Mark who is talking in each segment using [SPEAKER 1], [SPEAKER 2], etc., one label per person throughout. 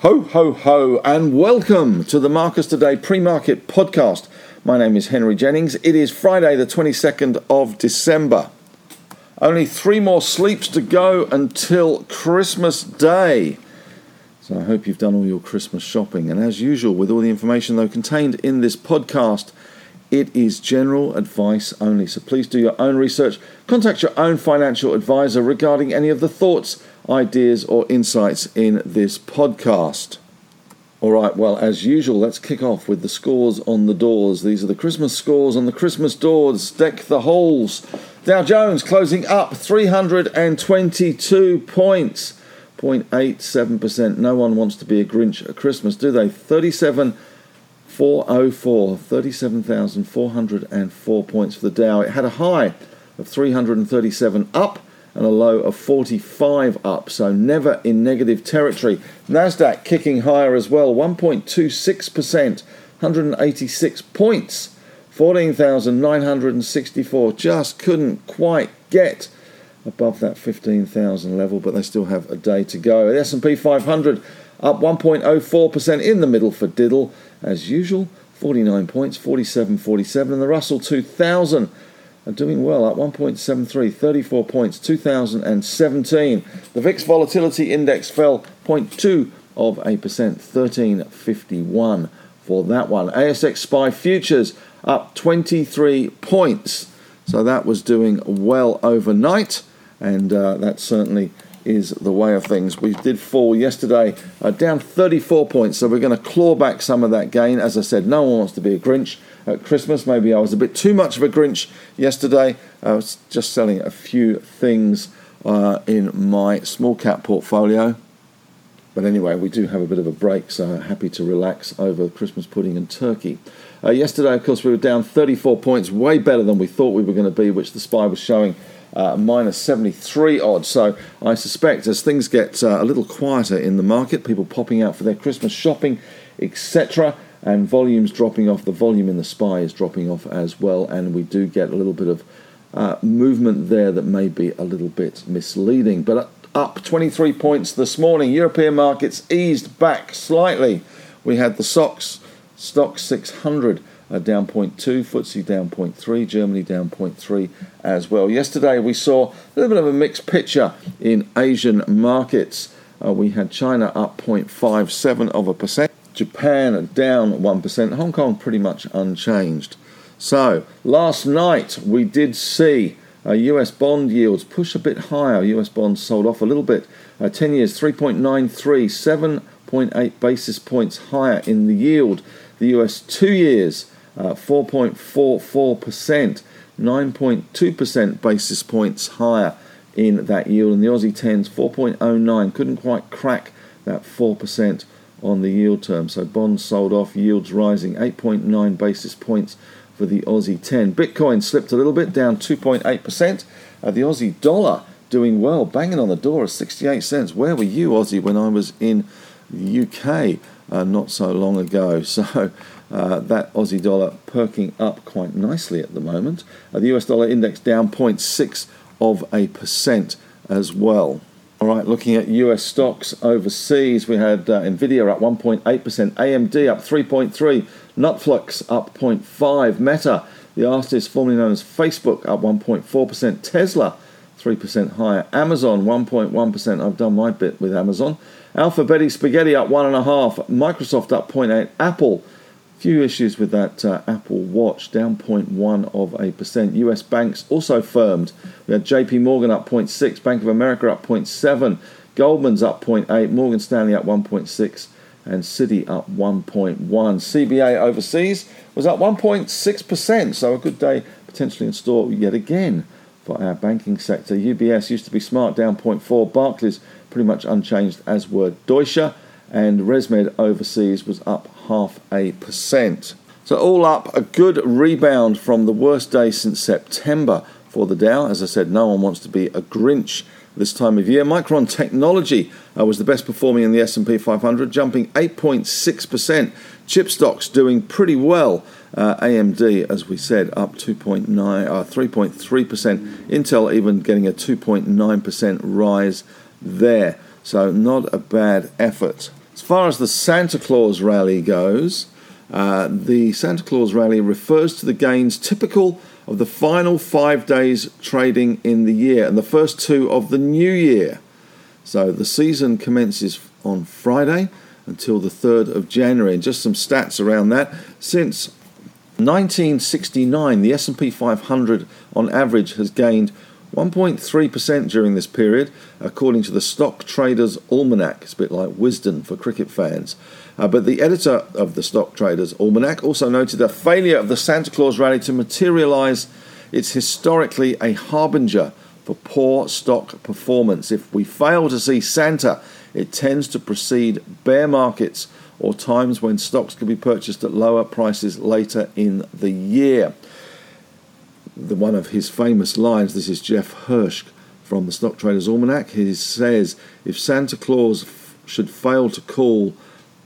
[SPEAKER 1] Ho, ho, ho, and welcome to the Marcus Today pre market podcast. My name is Henry Jennings. It is Friday, the 22nd of December. Only three more sleeps to go until Christmas Day. So I hope you've done all your Christmas shopping. And as usual, with all the information though contained in this podcast, it is general advice only. So please do your own research. Contact your own financial advisor regarding any of the thoughts ideas, or insights in this podcast. All right, well, as usual, let's kick off with the scores on the doors. These are the Christmas scores on the Christmas doors. Deck the holes. Dow Jones closing up 322 points, 0.87%. No one wants to be a Grinch at Christmas, do they? 37,404, 37,404 points for the Dow. It had a high of 337 up and a low of 45 up, so never in negative territory. Nasdaq kicking higher as well, 1.26%, 186 points, 14,964. Just couldn't quite get above that 15,000 level, but they still have a day to go. The S&P 500 up 1.04% in the middle for diddle as usual, 49 points, 47 47. and the Russell 2000 are doing well at 1.73, 34 points, 2017. The VIX volatility index fell 0.2 of a percent, 1351 for that one. ASX SPI futures up 23 points. So that was doing well overnight, and uh, that certainly is the way of things. We did fall yesterday uh, down 34 points, so we're going to claw back some of that gain. As I said, no one wants to be a Grinch at Christmas. Maybe I was a bit too much of a Grinch yesterday. I was just selling a few things uh, in my small cap portfolio. But anyway, we do have a bit of a break, so happy to relax over Christmas pudding and turkey. Uh, yesterday, of course, we were down 34 points, way better than we thought we were going to be, which the SPI was showing uh, minus 73 odd. So I suspect as things get uh, a little quieter in the market, people popping out for their Christmas shopping, etc., and volumes dropping off. The volume in the SPI is dropping off as well, and we do get a little bit of uh, movement there that may be a little bit misleading. But up 23 points this morning. European markets eased back slightly. We had the SOX Stock 600 uh, down 0.2, FTSE down 0.3, Germany down 0.3 as well. Yesterday we saw a little bit of a mixed picture in Asian markets. Uh, we had China up 0.57 of a percent. Japan down 1%, Hong Kong pretty much unchanged. So, last night we did see uh, US bond yields push a bit higher. US bonds sold off a little bit. Uh, 10 years 3.93, 7.8 basis points higher in the yield. The US 2 years uh, 4.44%, 9.2% basis points higher in that yield. And the Aussie 10s 4.09, couldn't quite crack that 4% on the yield term. So bonds sold off, yields rising 8.9 basis points for the Aussie 10. Bitcoin slipped a little bit, down 2.8%. Uh, the Aussie dollar doing well, banging on the door at 68 cents. Where were you, Aussie, when I was in the UK uh, not so long ago? So uh, that Aussie dollar perking up quite nicely at the moment. Uh, the US dollar index down 0.6 of a percent as well. All right, looking at US stocks overseas, we had uh, Nvidia up 1.8%, AMD up 3.3, Netflix up 0.5, Meta, the artist formerly known as Facebook, up 1.4%, Tesla 3% higher, Amazon 1.1%. I've done my bit with Amazon. Alphabeti Spaghetti up 1.5, Microsoft up 0.8, Apple Few issues with that uh, Apple Watch, down 0.1 of a percent. US banks also firmed. We had JP Morgan up 0.6, Bank of America up 0.7, Goldman's up 0.8, Morgan Stanley up 1.6, and Citi up 1.1. CBA overseas was up 1.6%, so a good day potentially in store yet again for our uh, banking sector. UBS used to be smart, down 0.4, Barclays pretty much unchanged, as were Deutsche and ResMed overseas was up half a percent. So, all up, a good rebound from the worst day since September for the Dow. As I said, no one wants to be a Grinch this time of year. Micron Technology uh, was the best performing in the S&P 500, jumping 8.6%. Chip stocks doing pretty well. Uh, AMD, as we said, up 2.9, uh, 3.3%. Intel even getting a 2.9% rise there. So not a bad effort. As far as the Santa Claus rally goes, uh, the Santa Claus rally refers to the gains typical of the final five days trading in the year and the first two of the new year. So the season commences on Friday until the 3rd of January. And just some stats around that. Since 1969, the S&P 500 on average has gained 1.3% during this period, according to the Stock Traders Almanac. It's a bit like Wisden for cricket fans. Uh, but the editor of the Stock Traders Almanac also noted the failure of the Santa Claus rally to materialize it's historically a harbinger for poor stock performance. If we fail to see Santa, it tends to precede bear markets or times when stocks can be purchased at lower prices later in the year the one of his famous lines. This is Jeff Hirsch from the Stock Traders Almanac. He says, "If Santa Claus f- should fail to call,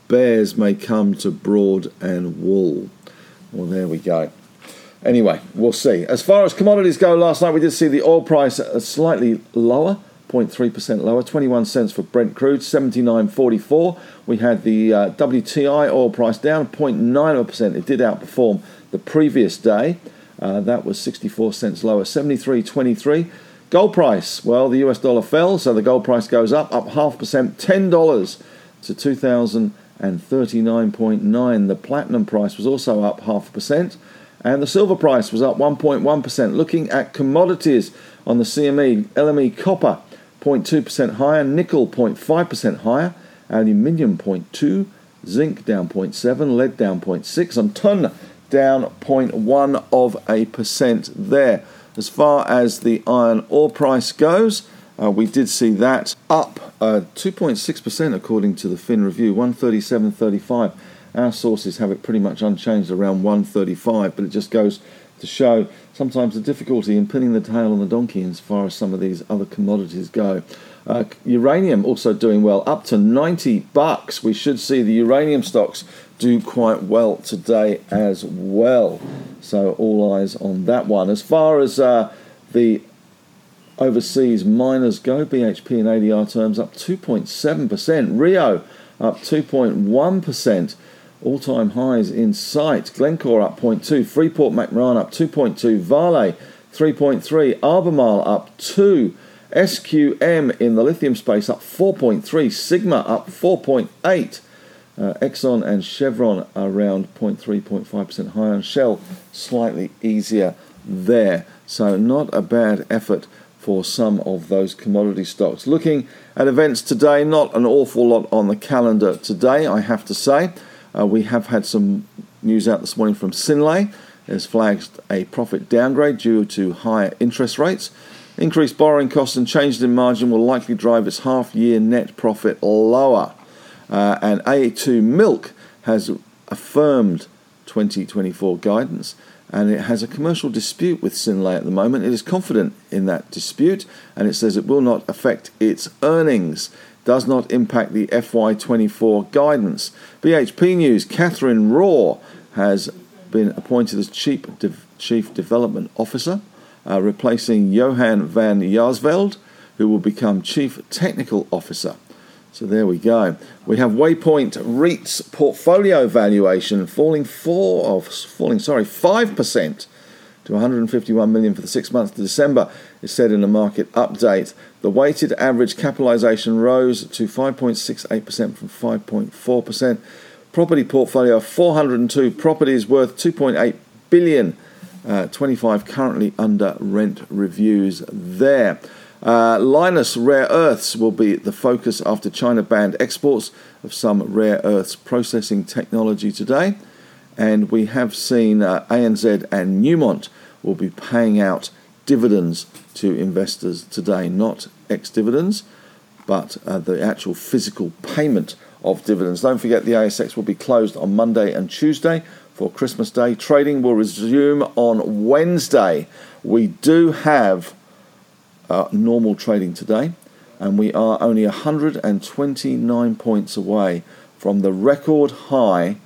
[SPEAKER 1] bears may come to Broad and Wall." Well, there we go. Anyway, we'll see. As far as commodities go, last night we did see the oil price slightly lower. 0.3% lower, 21 cents for Brent crude, 79.44. We had the uh, WTI oil price down 0.9%. It did outperform the previous day. Uh, that was 64 cents lower, 73.23. Gold price, well, the US dollar fell, so the gold price goes up, up half percent, $10 to 2039.9. The platinum price was also up half percent, and the silver price was up 1.1%. Looking at commodities on the CME, LME copper 0.2% higher, nickel 0.5% higher, aluminium 0.2, zinc down 0.7, lead down 0.6, on tin down 0.1 of a percent there. As far as the iron ore price goes, uh, we did see that up uh, 2.6% according to the Fin Review, 137.35. Our sources have it pretty much unchanged around 135, but it just goes to show sometimes the difficulty in pinning the tail on the donkey as far as some of these other commodities go. Uh, uranium also doing well, up to 90 bucks. We should see the uranium stocks do quite well today as well. So all eyes on that one. As far as uh, the overseas miners go, BHP in ADR terms up 2.7%. Rio up 2.1%. All-time highs in sight. Glencore up 0.2. Freeport McMoran up 2.2. Vale 3.3. Albemarle up 2. SQM in the lithium space up 4.3. Sigma up 4.8. Uh, Exxon and Chevron are around 0.3, 0.5% higher, and Shell slightly easier there. So, not a bad effort for some of those commodity stocks. Looking at events today, not an awful lot on the calendar today, I have to say. Uh, we have had some news out this morning from. It has flagged a profit downgrade due to higher interest rates. Increased borrowing costs and changes in margin will likely drive its half year net profit lower. Uh, and A2 Milk has affirmed 2024 guidance and it has a commercial dispute with Synlait at the moment. It is confident in that dispute and it says it will not affect its earnings, does not impact the FY24 guidance. BHP News Catherine Raw has been appointed as Chief, De- Chief Development Officer, uh, replacing Johan van Jaarsveld, who will become Chief Technical Officer. So there we go. We have Waypoint REIT's portfolio valuation falling four of falling sorry five percent to 151 million for the six months to December. It said in a market update. The weighted average capitalisation rose to 5.68% from 5.4%. Property portfolio of 402 properties worth 2.8 billion. Uh, 25 currently under rent reviews there. Uh, Lynas Rare Earths will be the focus after China banned exports of some rare earths processing technology today. And we have seen uh, ANZ and Newmont will be paying out dividends to investors today, not ex dividends, but uh, the actual physical payment of dividends. Don't forget the ASX will be closed on Monday and Tuesday for Christmas Day. Trading will resume on Wednesday. We do have uh, normal trading today, and we are only 129 points away from the record high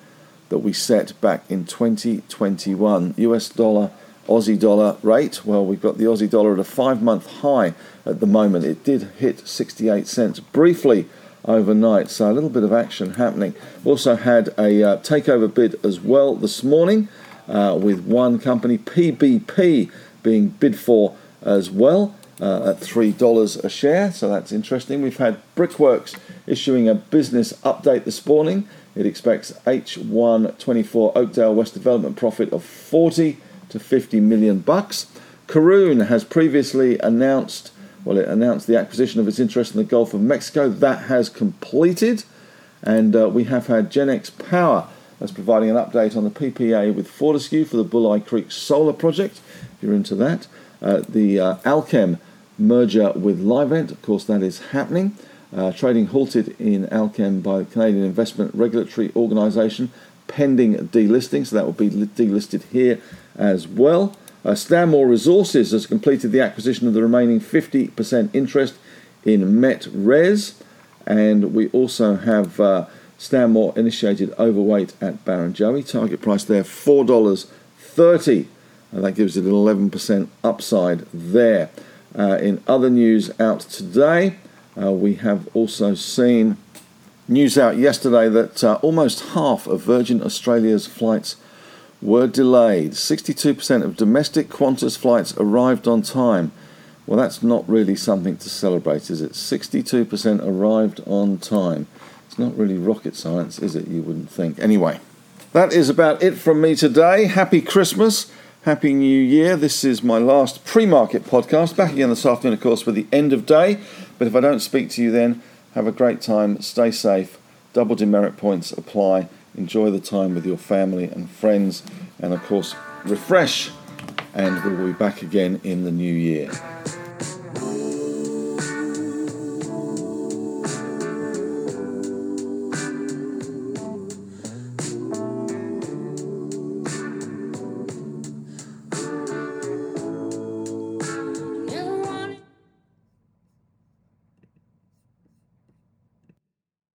[SPEAKER 1] that we set back in 2021. US dollar, Aussie dollar rate. Well, we've got the Aussie dollar at a five month high at the moment. It did hit 68 cents briefly overnight, so a little bit of action happening. Also had a uh, takeover bid as well this morning uh, with one company, PBP, being bid for as well. Uh, at $3 a share, so that's interesting. We've had Brickworks issuing a business update this morning. It expects H1 24 Oakdale West development profit of 40 to 50 million bucks. Karoon has previously announced, well, it announced the acquisition of its interest in the Gulf of Mexico. That has completed, and uh, we have had Genex Power that's providing an update on the PPA with Fortescue for the Bulli Creek Solar Project. If you're into that, uh, the uh, Allkem merger with Livent, of course, that is happening. Uh, trading halted in Allkem by the Canadian Investment Regulatory Organisation pending delisting, so that will be delisted here as well. Uh, Stanmore Resources has completed the acquisition of the remaining 50% interest in MetRes, and we also have uh, Stanmore initiated overweight at Barrenjoey. Target price there $4.30 and that gives it an 11% upside there. Uh, in other news out today, uh, we have also seen news out yesterday that uh, almost half of Virgin Australia's flights were delayed. 62% of domestic Qantas flights arrived on time. Well, that's not really something to celebrate, is it? 62% arrived on time. It's not really rocket science, is it? You wouldn't think. Anyway, that is about it from me today. Happy Christmas. Happy New Year. This is my last pre market podcast. Back again this afternoon, of course, with the end of day. But if I don't speak to you then, have a great time, stay safe, double demerit points apply, enjoy the time with your family and friends, and of course, refresh. And we'll be back again in the new year.